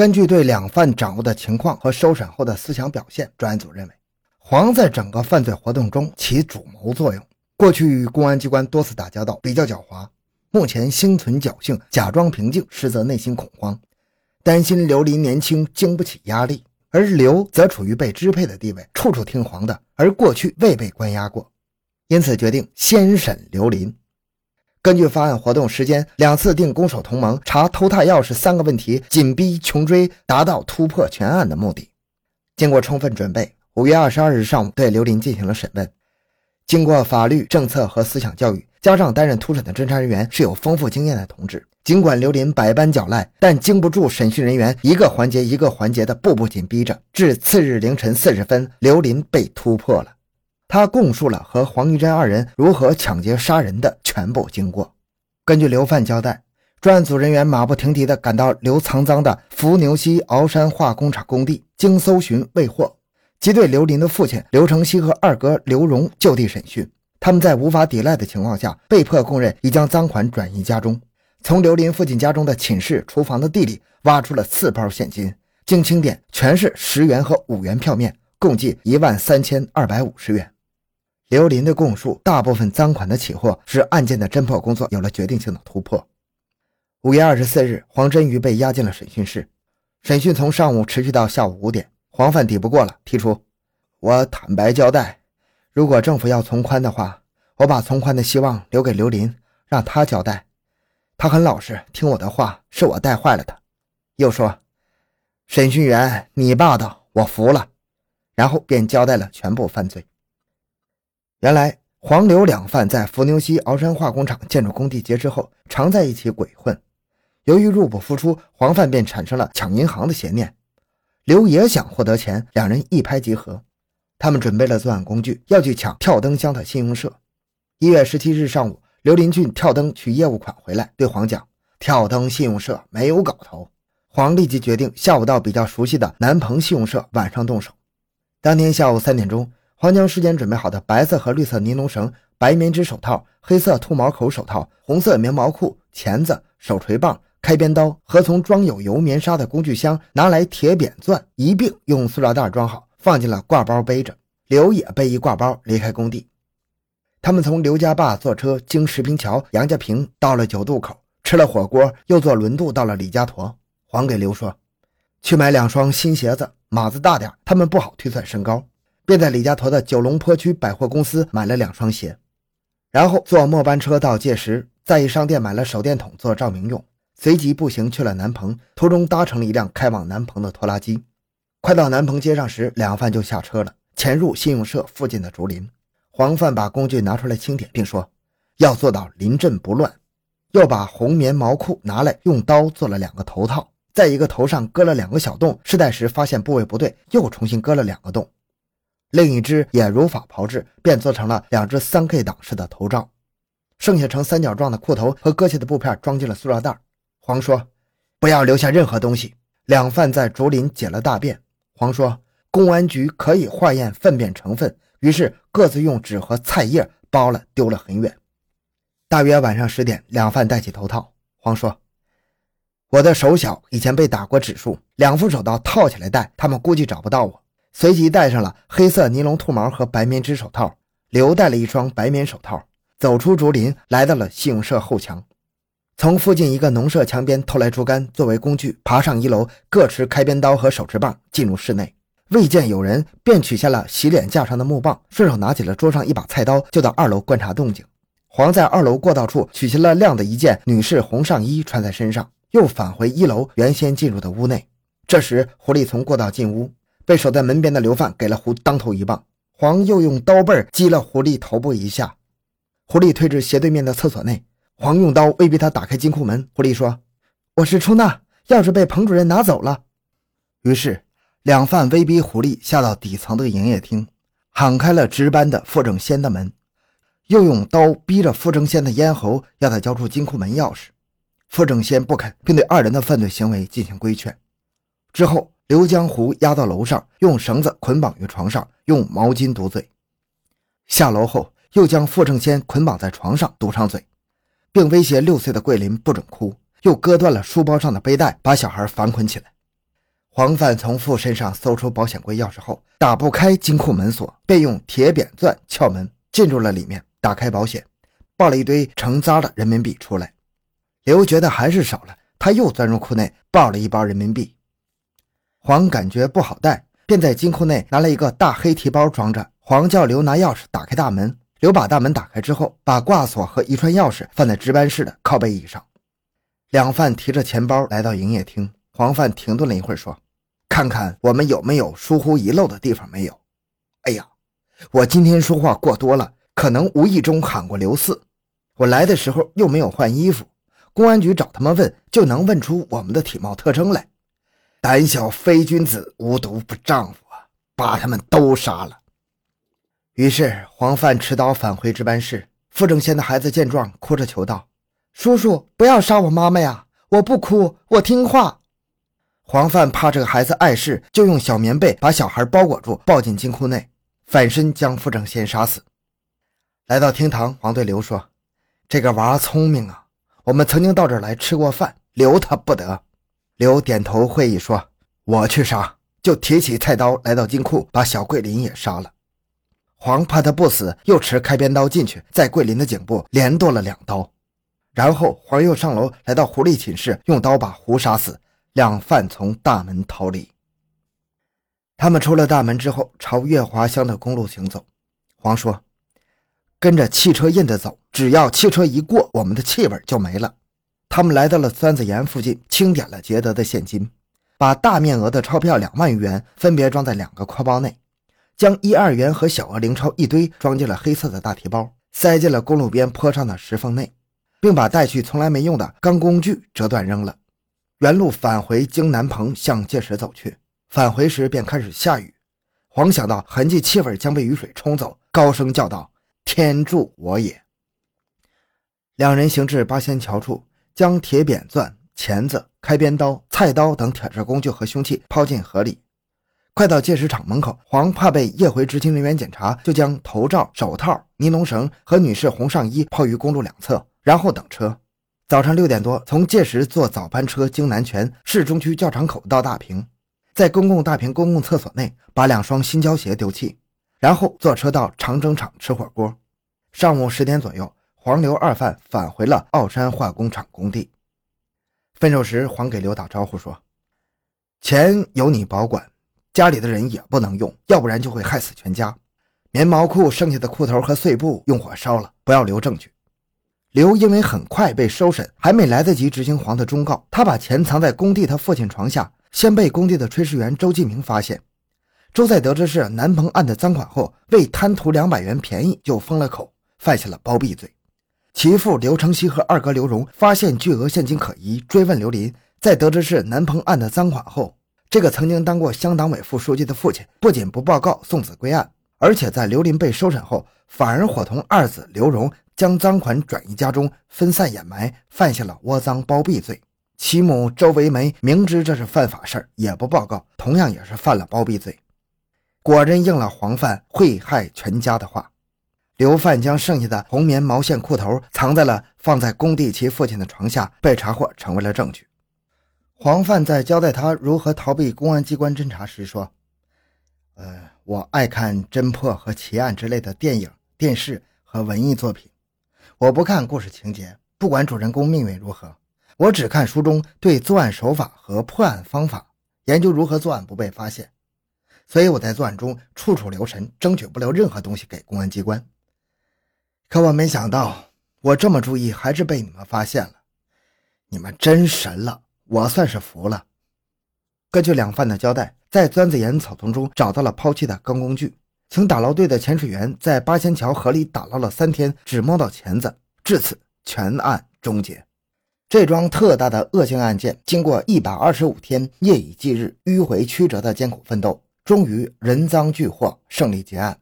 根据对两犯掌握的情况和收审后的思想表现，专案组认为，黄在整个犯罪活动中起主谋作用。过去与公安机关多次打交道，比较狡猾。目前心存侥幸，假装平静，实则内心恐慌，担心刘林年轻经不起压力，而刘则处于被支配的地位，处处听黄的，而过去未被关押过，因此决定先审刘林。根据发案活动时间，两次定攻守同盟，查偷踏钥匙三个问题，紧逼穷追，达到突破全案的目的。经过充分准备，五月二十二日上午对刘林进行了审问。经过法律政策和思想教育，加上担任突审的侦查人员是有丰富经验的同志，尽管刘林百般狡赖，但经不住审讯人员一个环节一个环节的步步紧逼着，至次日凌晨四时分，刘林被突破了。他供述了和黄玉珍二人如何抢劫杀人的全部经过。根据刘范交代，专案组人员马不停蹄地赶到刘藏赃的伏牛溪鳌山化工厂工地，经搜寻未获，即对刘林的父亲刘成熙和二哥刘荣就地审讯。他们在无法抵赖的情况下，被迫供认已将赃款转移家中。从刘林父亲家中的寝室、厨房的地里挖出了四包现金，经清点，全是十元和五元票面，共计一万三千二百五十元。刘林的供述，大部分赃款的起获，使案件的侦破工作有了决定性的突破。五月二十四日，黄真瑜被押进了审讯室，审讯从上午持续到下午五点。黄范抵不过了，提出：“我坦白交代，如果政府要从宽的话，我把从宽的希望留给刘林，让他交代。他很老实，听我的话，是我带坏了他。”又说：“审讯员，你霸道，我服了。”然后便交代了全部犯罪。原来黄刘两犯在伏牛溪鳌山化工厂建筑工地劫持后，常在一起鬼混。由于入不敷出，黄范便产生了抢银行的邪念。刘也想获得钱，两人一拍即合。他们准备了作案工具，要去抢跳灯乡的信用社。一月十七日上午，刘林俊跳灯取业务款回来，对黄讲：“跳灯信用社没有搞头。”黄立即决定下午到比较熟悉的南鹏信用社，晚上动手。当天下午三点钟。黄将事先准备好的白色和绿色尼龙绳、白棉织手套、黑色兔毛口手套、红色棉毛裤、钳子、手锤棒、开边刀和从装有油棉纱的工具箱拿来铁扁钻一并用塑料袋装好，放进了挂包背着。刘也背一挂包离开工地。他们从刘家坝坐车经石坪桥、杨家坪到了九渡口，吃了火锅，又坐轮渡到了李家沱。黄给刘说：“去买两双新鞋子，码子大点，他们不好推算身高。”便在李家坨的九龙坡区百货公司买了两双鞋，然后坐末班车到界时，在一商店买了手电筒做照明用，随即步行去了南棚。途中搭乘了一辆开往南棚的拖拉机。快到南棚街上时，两犯就下车了，潜入信用社附近的竹林。黄范把工具拿出来清点，并说要做到临阵不乱，又把红棉毛裤拿来，用刀做了两个头套，在一个头上割了两个小洞，试戴时发现部位不对，又重新割了两个洞。另一只也如法炮制，便做成了两只三 K 档式的头罩，剩下呈三角状的裤头和割下的布片装进了塑料袋。黄说：“不要留下任何东西。”两犯在竹林解了大便。黄说：“公安局可以化验粪便成分。”于是各自用纸和菜叶包了，丢了很远。大约晚上十点，两犯戴起头套。黄说：“我的手小，以前被打过指数，两副手套套起来戴，他们估计找不到我。”随即戴上了黑色尼龙兔毛和白棉织手套，刘戴了一双白棉手套，走出竹林，来到了信用社后墙，从附近一个农舍墙边偷来竹竿作为工具，爬上一楼，各持开边刀和手持棒进入室内，未见有人，便取下了洗脸架上的木棒，顺手拿起了桌上一把菜刀，就到二楼观察动静。黄在二楼过道处取下了亮的一件女士红上衣穿在身上，又返回一楼原先进入的屋内。这时狐狸从过道进屋。被守在门边的刘范给了胡当头一棒，黄又用刀背击了狐狸头部一下，狐狸退至斜对面的厕所内，黄用刀威逼他打开金库门。狐狸说：“我是出纳，钥匙被彭主任拿走了。”于是两犯威逼狐狸下到底层的营业厅，喊开了值班的傅正先的门，又用刀逼着傅正先的咽喉，要他交出金库门钥匙。傅正先不肯，并对二人的犯罪行为进行规劝。之后。刘江湖押到楼上，用绳子捆绑于床上，用毛巾堵嘴。下楼后，又将傅正先捆绑在床上，堵上嘴，并威胁六岁的桂林不准哭，又割断了书包上的背带，把小孩反捆起来。黄范从傅身上搜出保险柜钥匙后，打不开金库门锁，便用铁扁钻撬门进入了里面，打开保险，抱了一堆成扎的人民币出来。刘觉得还是少了，他又钻入库内抱了一包人民币。黄感觉不好带，便在金库内拿了一个大黑提包装着。黄叫刘拿钥匙打开大门，刘把大门打开之后，把挂锁和一串钥匙放在值班室的靠背椅上。两犯提着钱包来到营业厅。黄范停顿了一会儿，说：“看看我们有没有疏忽遗漏的地方没有？哎呀，我今天说话过多了，可能无意中喊过刘四。我来的时候又没有换衣服，公安局找他们问，就能问出我们的体貌特征来。胆小非君子，无毒不丈夫啊！把他们都杀了。”于是黄范持刀返回值班室。傅正先的孩子见状，哭着求道：“叔叔，不要杀我妈妈呀！我不哭，我听话。”黄范怕这个孩子碍事，就用小棉被把小孩包裹住，抱进金库内，反身将傅正先杀死。来到厅堂，黄对刘说：“这个娃聪明啊，我们曾经到这儿来吃过饭，留他不得。”刘点头会意说：“我去杀。”就提起菜刀来到金库，把小桂林也杀了。黄怕他不死，又持开边刀进去，在桂林的颈部连剁了两刀。然后黄又上楼来到狐狸寝室，用刀把狐杀死。两犯从大门逃离。他们出了大门之后，朝月华乡的公路行走。黄说：“跟着汽车印子走，只要汽车一过，我们的气味就没了。”他们来到了酸子岩附近，清点了劫得的现金，把大面额的钞票两万余元分别装在两个挎包内，将一二元和小额零钞一堆装进了黑色的大提包，塞进了公路边坡上的石缝内，并把带去从来没用的钢工具折断扔了。原路返回京南棚，向界石走去。返回时便开始下雨。黄想到痕迹气味将被雨水冲走，高声叫道：“天助我也！”两人行至八仙桥处，将铁扁钻、钳子、开边刀、菜刀等铁制工具和凶器抛进河里。快到界石厂门口，黄怕被夜回执勤人员检查，就将头罩、手套、尼龙绳和女士红上衣抛于公路两侧，然后等车。早上六点多，从届时坐早班车经南泉市中区教场口到大坪，在公共大坪公共厕所内把两双新胶鞋丢弃，然后坐车到长征厂吃火锅。上午十点左右，黄刘二犯返回了奥山化工厂工地。分手时，黄给刘打招呼说：“钱由你保管，家里的人也不能用，要不然就会害死全家。棉毛裤剩下的裤头和碎布用火烧了，不要留证据。”刘因为很快被收审，还没来得及执行黄的忠告，他把钱藏在工地他父亲床下，先被工地的炊事员周继明发现。周在得知是南鹏案的赃款后，为贪图两百元便宜，就封了口，犯下了包庇罪。其父刘成熙和二哥刘荣发现巨额现金可疑，追问刘林，在得知是南鹏案的赃款后，这个曾经当过乡党委副书记的父亲不仅不报告送子归案，而且在刘林被收审后，反而伙同二子刘荣。将赃款转移家中，分散掩埋，犯下了窝赃包庇罪。其母周维梅明知这是犯法事儿，也不报告，同样也是犯了包庇罪。果真应了黄范会害全家的话。刘范将剩下的红棉毛线裤头藏在了放在工地其父亲的床下，被查获，成为了证据。黄范在交代他如何逃避公安机关侦查时说：“呃，我爱看侦破和奇案之类的电影、电视和文艺作品。”我不看故事情节，不管主人公命运如何，我只看书中对作案手法和破案方法，研究如何作案不被发现。所以我在作案中处处留神，争取不留任何东西给公安机关。可我没想到，我这么注意还是被你们发现了。你们真神了，我算是服了。根据两犯的交代，在钻子岩草丛中找到了抛弃的钢工具。请打捞队的潜水员在八仙桥河里打捞了三天，只摸到钳子，至此全案终结。这桩特大的恶性案件，经过一百二十五天夜以继日、迂回曲折的艰苦奋斗，终于人赃俱获，胜利结案。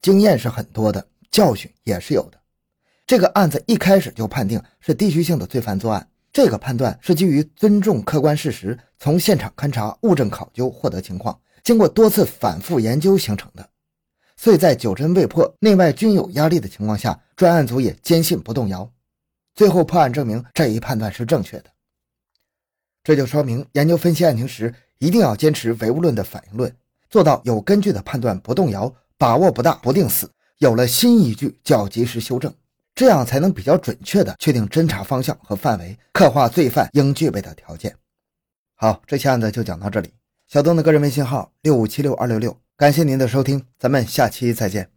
经验是很多的，教训也是有的。这个案子一开始就判定是地区性的罪犯作案，这个判断是基于尊重客观事实，从现场勘查、物证考究获得情况，经过多次反复研究形成的。所以在九针未破、内外均有压力的情况下，专案组也坚信不动摇。最后破案证明这一判断是正确的。这就说明研究分析案情时，一定要坚持唯物论的反应论，做到有根据的判断不动摇，把握不大不定死。有了新依据，就要及时修正，这样才能比较准确地确定侦查方向和范围，刻画罪犯应具备的条件。好，这期案子就讲到这里。小东的个人微信号六五七六二六六，感谢您的收听，咱们下期再见。